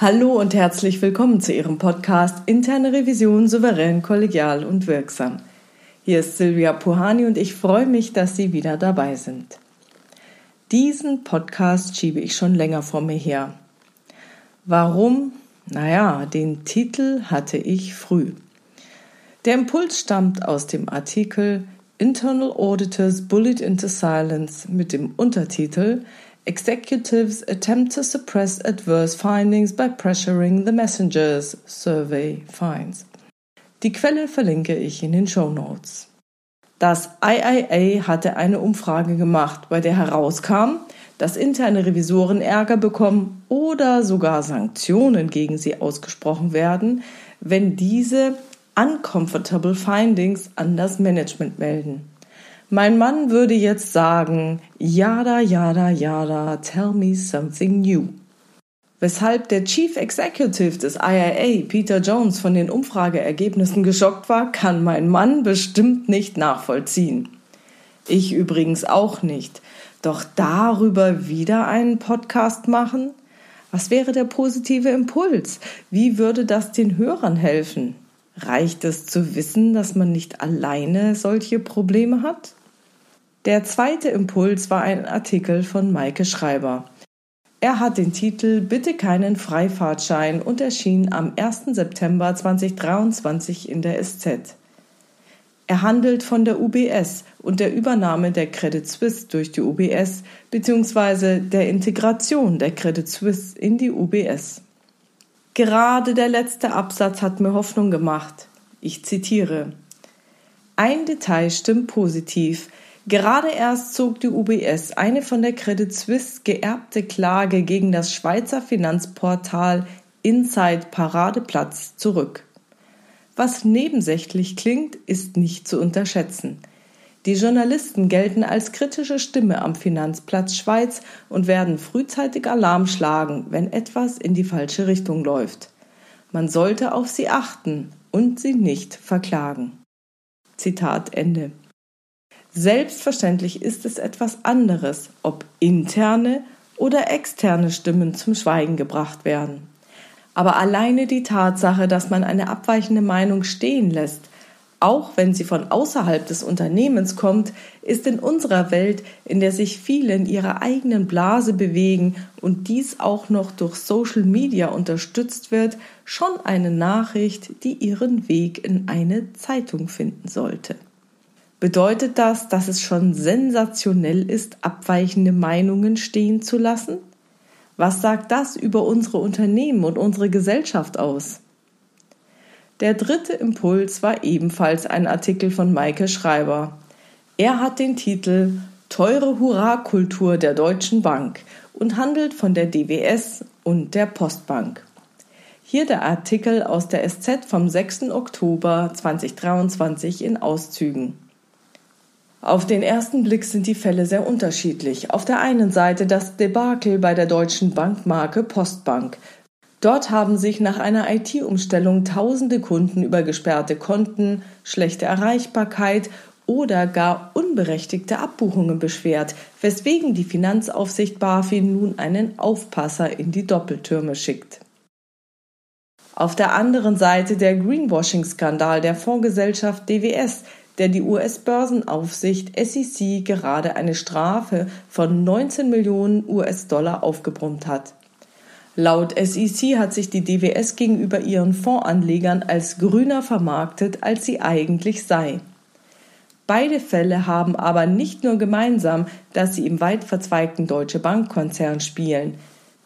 Hallo und herzlich willkommen zu Ihrem Podcast Interne Revision souverän, kollegial und wirksam. Hier ist Silvia Puhani und ich freue mich, dass Sie wieder dabei sind. Diesen Podcast schiebe ich schon länger vor mir her. Warum? Naja, den Titel hatte ich früh. Der Impuls stammt aus dem Artikel Internal Auditors Bullied into Silence mit dem Untertitel Executives attempt to suppress adverse findings by pressuring the messengers, survey finds. Die Quelle verlinke ich in den Show Notes. Das IIA hatte eine Umfrage gemacht, bei der herauskam, dass interne Revisoren Ärger bekommen oder sogar Sanktionen gegen sie ausgesprochen werden, wenn diese uncomfortable findings an das Management melden. Mein Mann würde jetzt sagen, yada, yada, yada, tell me something new. Weshalb der Chief Executive des IIA, Peter Jones, von den Umfrageergebnissen geschockt war, kann mein Mann bestimmt nicht nachvollziehen. Ich übrigens auch nicht. Doch darüber wieder einen Podcast machen? Was wäre der positive Impuls? Wie würde das den Hörern helfen? Reicht es zu wissen, dass man nicht alleine solche Probleme hat? Der zweite Impuls war ein Artikel von Maike Schreiber. Er hat den Titel Bitte keinen Freifahrtschein und erschien am 1. September 2023 in der SZ. Er handelt von der UBS und der Übernahme der Credit Suisse durch die UBS bzw. der Integration der Credit Suisse in die UBS. Gerade der letzte Absatz hat mir Hoffnung gemacht. Ich zitiere. Ein Detail stimmt positiv, Gerade erst zog die UBS eine von der Credit Suisse geerbte Klage gegen das Schweizer Finanzportal Inside Paradeplatz zurück. Was nebensächlich klingt, ist nicht zu unterschätzen. Die Journalisten gelten als kritische Stimme am Finanzplatz Schweiz und werden frühzeitig Alarm schlagen, wenn etwas in die falsche Richtung läuft. Man sollte auf sie achten und sie nicht verklagen. Zitat Ende. Selbstverständlich ist es etwas anderes, ob interne oder externe Stimmen zum Schweigen gebracht werden. Aber alleine die Tatsache, dass man eine abweichende Meinung stehen lässt, auch wenn sie von außerhalb des Unternehmens kommt, ist in unserer Welt, in der sich viele in ihrer eigenen Blase bewegen und dies auch noch durch Social Media unterstützt wird, schon eine Nachricht, die ihren Weg in eine Zeitung finden sollte. Bedeutet das, dass es schon sensationell ist, abweichende Meinungen stehen zu lassen? Was sagt das über unsere Unternehmen und unsere Gesellschaft aus? Der dritte Impuls war ebenfalls ein Artikel von Maike Schreiber. Er hat den Titel Teure Hurra-Kultur der Deutschen Bank und handelt von der DWS und der Postbank. Hier der Artikel aus der SZ vom 6. Oktober 2023 in Auszügen. Auf den ersten Blick sind die Fälle sehr unterschiedlich. Auf der einen Seite das Debakel bei der deutschen Bankmarke Postbank. Dort haben sich nach einer IT-Umstellung tausende Kunden über gesperrte Konten, schlechte Erreichbarkeit oder gar unberechtigte Abbuchungen beschwert, weswegen die Finanzaufsicht BaFin nun einen Aufpasser in die Doppeltürme schickt. Auf der anderen Seite der Greenwashing-Skandal der Fondsgesellschaft DWS, der die US-Börsenaufsicht SEC gerade eine Strafe von 19 Millionen US-Dollar aufgebrummt hat. Laut SEC hat sich die DWS gegenüber ihren Fondsanlegern als grüner vermarktet, als sie eigentlich sei. Beide Fälle haben aber nicht nur gemeinsam, dass sie im weit verzweigten Deutsche Bankkonzern spielen,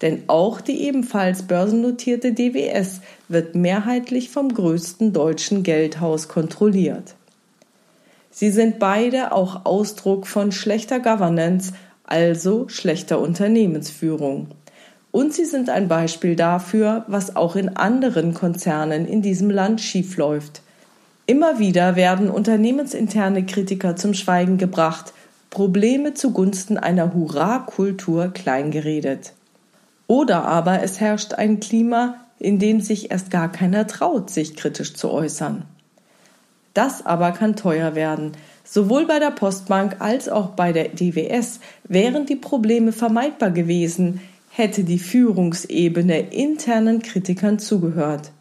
denn auch die ebenfalls börsennotierte DWS wird mehrheitlich vom größten deutschen Geldhaus kontrolliert. Sie sind beide auch Ausdruck von schlechter Governance, also schlechter Unternehmensführung. Und sie sind ein Beispiel dafür, was auch in anderen Konzernen in diesem Land schiefläuft. Immer wieder werden unternehmensinterne Kritiker zum Schweigen gebracht, Probleme zugunsten einer Hurra-Kultur kleingeredet. Oder aber es herrscht ein Klima, in dem sich erst gar keiner traut, sich kritisch zu äußern. Das aber kann teuer werden. Sowohl bei der Postbank als auch bei der DWS wären die Probleme vermeidbar gewesen, hätte die Führungsebene internen Kritikern zugehört.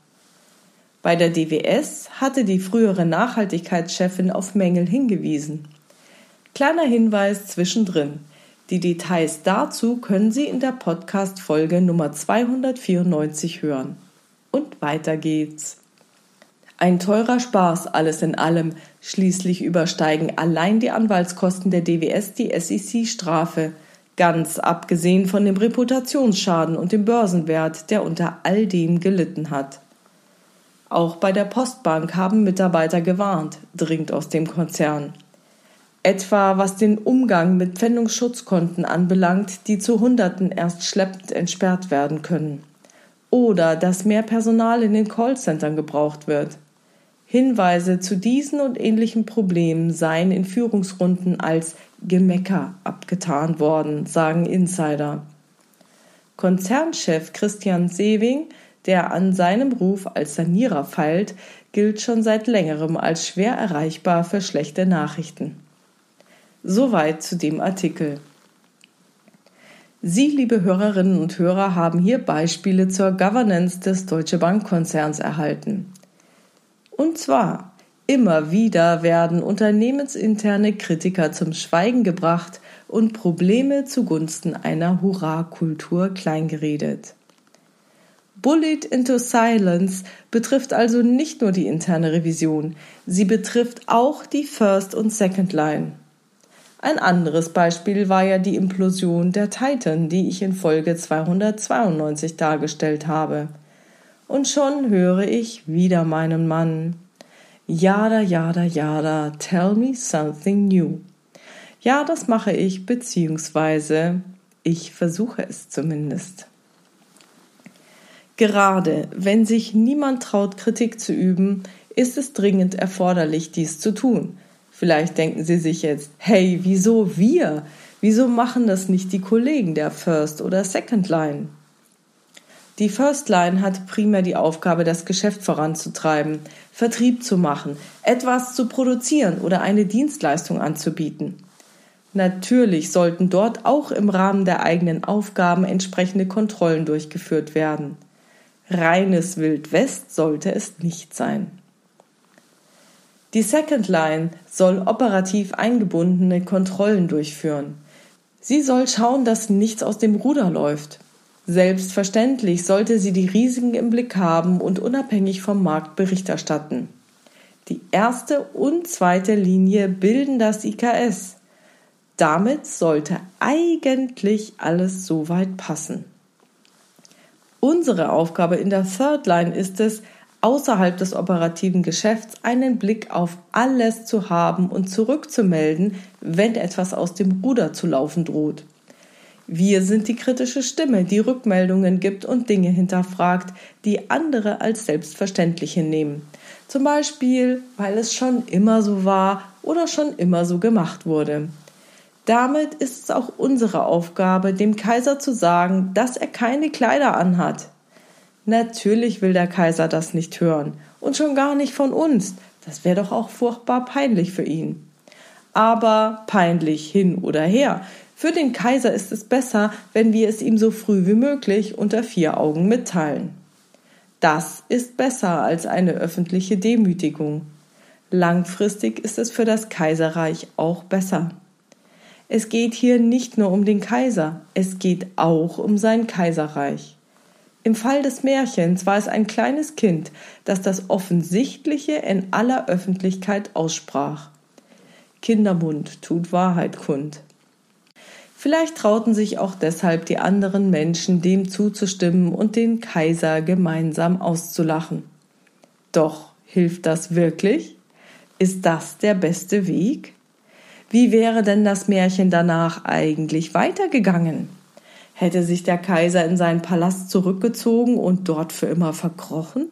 Bei der DWS hatte die frühere Nachhaltigkeitschefin auf Mängel hingewiesen. Kleiner Hinweis zwischendrin. Die Details dazu können Sie in der Podcast-Folge Nummer 294 hören. Und weiter geht's. Ein teurer Spaß alles in allem. Schließlich übersteigen allein die Anwaltskosten der DWS die SEC-Strafe, ganz abgesehen von dem Reputationsschaden und dem Börsenwert, der unter all dem gelitten hat. Auch bei der Postbank haben Mitarbeiter gewarnt, dringt aus dem Konzern. Etwa was den Umgang mit Pfändungsschutzkonten anbelangt, die zu Hunderten erst schleppend entsperrt werden können. Oder dass mehr Personal in den Callcentern gebraucht wird. Hinweise zu diesen und ähnlichen Problemen seien in Führungsrunden als Gemecker abgetan worden, sagen Insider. Konzernchef Christian Sewing der an seinem Ruf als Sanierer feilt, gilt schon seit längerem als schwer erreichbar für schlechte Nachrichten. Soweit zu dem Artikel. Sie, liebe Hörerinnen und Hörer, haben hier Beispiele zur Governance des Deutsche Bankkonzerns erhalten. Und zwar, immer wieder werden unternehmensinterne Kritiker zum Schweigen gebracht und Probleme zugunsten einer Hurra-Kultur kleingeredet. Bullied into Silence betrifft also nicht nur die interne Revision, sie betrifft auch die First und Second Line. Ein anderes Beispiel war ja die Implosion der Titan, die ich in Folge 292 dargestellt habe. Und schon höre ich wieder meinen Mann. Jada, jada, jada, tell me something new. Ja, das mache ich, beziehungsweise ich versuche es zumindest. Gerade wenn sich niemand traut, Kritik zu üben, ist es dringend erforderlich, dies zu tun. Vielleicht denken Sie sich jetzt, hey, wieso wir? Wieso machen das nicht die Kollegen der First oder Second Line? Die First Line hat primär die Aufgabe, das Geschäft voranzutreiben, Vertrieb zu machen, etwas zu produzieren oder eine Dienstleistung anzubieten. Natürlich sollten dort auch im Rahmen der eigenen Aufgaben entsprechende Kontrollen durchgeführt werden. Reines Wildwest sollte es nicht sein. Die Second Line soll operativ eingebundene Kontrollen durchführen. Sie soll schauen, dass nichts aus dem Ruder läuft. Selbstverständlich sollte sie die Risiken im Blick haben und unabhängig vom Markt Bericht erstatten. Die erste und zweite Linie bilden das IKS. Damit sollte eigentlich alles soweit passen. Unsere Aufgabe in der Third Line ist es, außerhalb des operativen Geschäfts einen Blick auf alles zu haben und zurückzumelden, wenn etwas aus dem Ruder zu laufen droht. Wir sind die kritische Stimme, die Rückmeldungen gibt und Dinge hinterfragt, die andere als selbstverständlich hinnehmen. Zum Beispiel, weil es schon immer so war oder schon immer so gemacht wurde. Damit ist es auch unsere Aufgabe, dem Kaiser zu sagen, dass er keine Kleider anhat. Natürlich will der Kaiser das nicht hören und schon gar nicht von uns. Das wäre doch auch furchtbar peinlich für ihn. Aber peinlich hin oder her. Für den Kaiser ist es besser, wenn wir es ihm so früh wie möglich unter vier Augen mitteilen. Das ist besser als eine öffentliche Demütigung. Langfristig ist es für das Kaiserreich auch besser. Es geht hier nicht nur um den Kaiser, es geht auch um sein Kaiserreich. Im Fall des Märchens war es ein kleines Kind, das das Offensichtliche in aller Öffentlichkeit aussprach. Kindermund tut Wahrheit kund. Vielleicht trauten sich auch deshalb die anderen Menschen, dem zuzustimmen und den Kaiser gemeinsam auszulachen. Doch hilft das wirklich? Ist das der beste Weg? Wie wäre denn das Märchen danach eigentlich weitergegangen? Hätte sich der Kaiser in seinen Palast zurückgezogen und dort für immer verkrochen?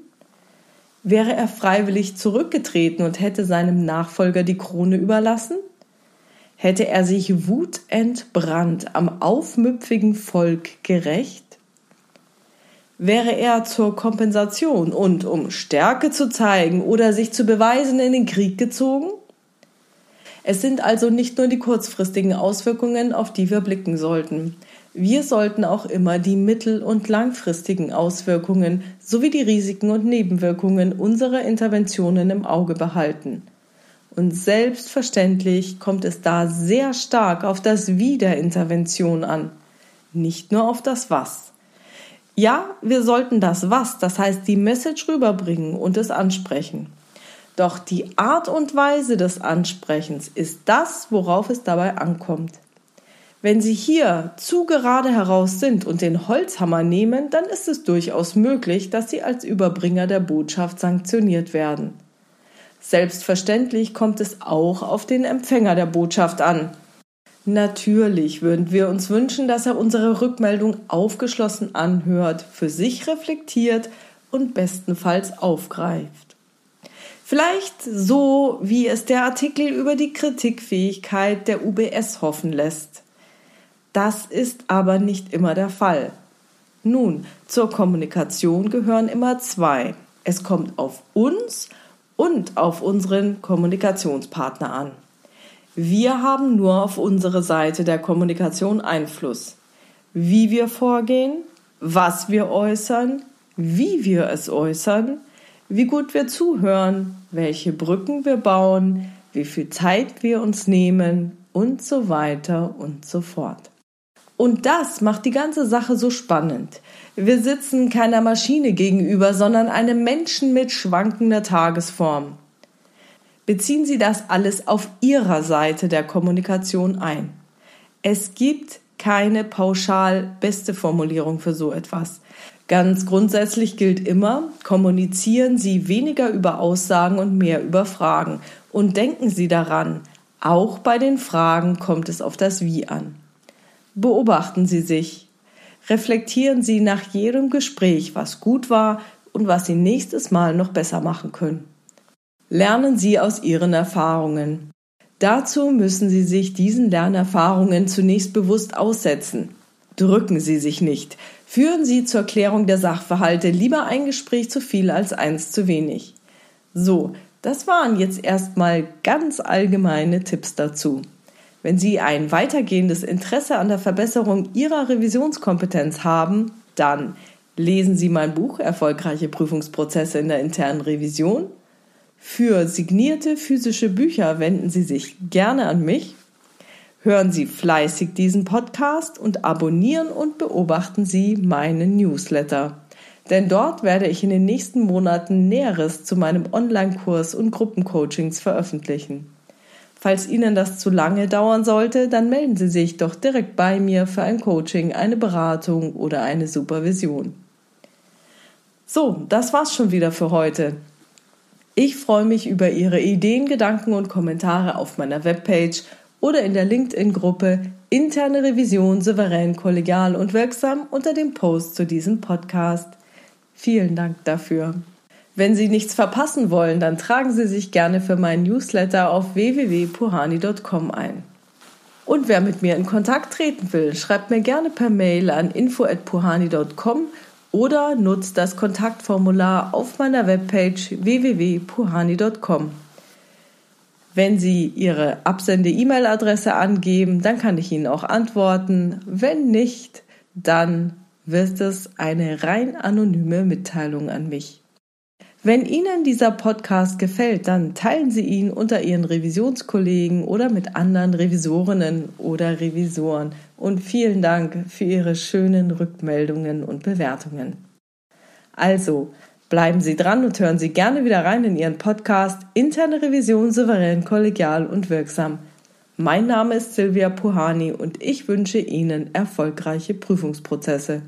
Wäre er freiwillig zurückgetreten und hätte seinem Nachfolger die Krone überlassen? Hätte er sich wutentbrannt am aufmüpfigen Volk gerecht? Wäre er zur Kompensation und um Stärke zu zeigen oder sich zu beweisen in den Krieg gezogen? Es sind also nicht nur die kurzfristigen Auswirkungen, auf die wir blicken sollten. Wir sollten auch immer die mittel- und langfristigen Auswirkungen sowie die Risiken und Nebenwirkungen unserer Interventionen im Auge behalten. Und selbstverständlich kommt es da sehr stark auf das Wie der Intervention an, nicht nur auf das Was. Ja, wir sollten das Was, das heißt die Message rüberbringen und es ansprechen. Doch die Art und Weise des Ansprechens ist das, worauf es dabei ankommt. Wenn Sie hier zu gerade heraus sind und den Holzhammer nehmen, dann ist es durchaus möglich, dass Sie als Überbringer der Botschaft sanktioniert werden. Selbstverständlich kommt es auch auf den Empfänger der Botschaft an. Natürlich würden wir uns wünschen, dass er unsere Rückmeldung aufgeschlossen anhört, für sich reflektiert und bestenfalls aufgreift. Vielleicht so, wie es der Artikel über die Kritikfähigkeit der UBS hoffen lässt. Das ist aber nicht immer der Fall. Nun, zur Kommunikation gehören immer zwei. Es kommt auf uns und auf unseren Kommunikationspartner an. Wir haben nur auf unsere Seite der Kommunikation Einfluss. Wie wir vorgehen, was wir äußern, wie wir es äußern, wie gut wir zuhören, welche Brücken wir bauen, wie viel Zeit wir uns nehmen und so weiter und so fort. Und das macht die ganze Sache so spannend. Wir sitzen keiner Maschine gegenüber, sondern einem Menschen mit schwankender Tagesform. Beziehen Sie das alles auf Ihrer Seite der Kommunikation ein. Es gibt keine pauschal beste Formulierung für so etwas. Ganz grundsätzlich gilt immer, kommunizieren Sie weniger über Aussagen und mehr über Fragen. Und denken Sie daran, auch bei den Fragen kommt es auf das Wie an. Beobachten Sie sich. Reflektieren Sie nach jedem Gespräch, was gut war und was Sie nächstes Mal noch besser machen können. Lernen Sie aus Ihren Erfahrungen. Dazu müssen Sie sich diesen Lernerfahrungen zunächst bewusst aussetzen. Drücken Sie sich nicht. Führen Sie zur Klärung der Sachverhalte lieber ein Gespräch zu viel als eins zu wenig. So, das waren jetzt erstmal ganz allgemeine Tipps dazu. Wenn Sie ein weitergehendes Interesse an der Verbesserung Ihrer Revisionskompetenz haben, dann lesen Sie mein Buch Erfolgreiche Prüfungsprozesse in der internen Revision. Für signierte physische Bücher wenden Sie sich gerne an mich. Hören Sie fleißig diesen Podcast und abonnieren und beobachten Sie meinen Newsletter. Denn dort werde ich in den nächsten Monaten Näheres zu meinem Online-Kurs und Gruppencoachings veröffentlichen. Falls Ihnen das zu lange dauern sollte, dann melden Sie sich doch direkt bei mir für ein Coaching, eine Beratung oder eine Supervision. So, das war's schon wieder für heute. Ich freue mich über Ihre Ideen, Gedanken und Kommentare auf meiner Webpage oder in der LinkedIn-Gruppe Interne Revision souverän, kollegial und wirksam unter dem Post zu diesem Podcast. Vielen Dank dafür. Wenn Sie nichts verpassen wollen, dann tragen Sie sich gerne für meinen Newsletter auf www.puhani.com ein. Und wer mit mir in Kontakt treten will, schreibt mir gerne per Mail an info@puhani.com oder nutzt das Kontaktformular auf meiner Webpage www.puhani.com. Wenn Sie Ihre Absende-E-Mail-Adresse angeben, dann kann ich Ihnen auch antworten. Wenn nicht, dann wird es eine rein anonyme Mitteilung an mich. Wenn Ihnen dieser Podcast gefällt, dann teilen Sie ihn unter Ihren Revisionskollegen oder mit anderen Revisorinnen oder Revisoren. Und vielen Dank für Ihre schönen Rückmeldungen und Bewertungen. Also, bleiben Sie dran und hören Sie gerne wieder rein in Ihren Podcast Interne Revision souverän, kollegial und wirksam. Mein Name ist Silvia Puhani und ich wünsche Ihnen erfolgreiche Prüfungsprozesse.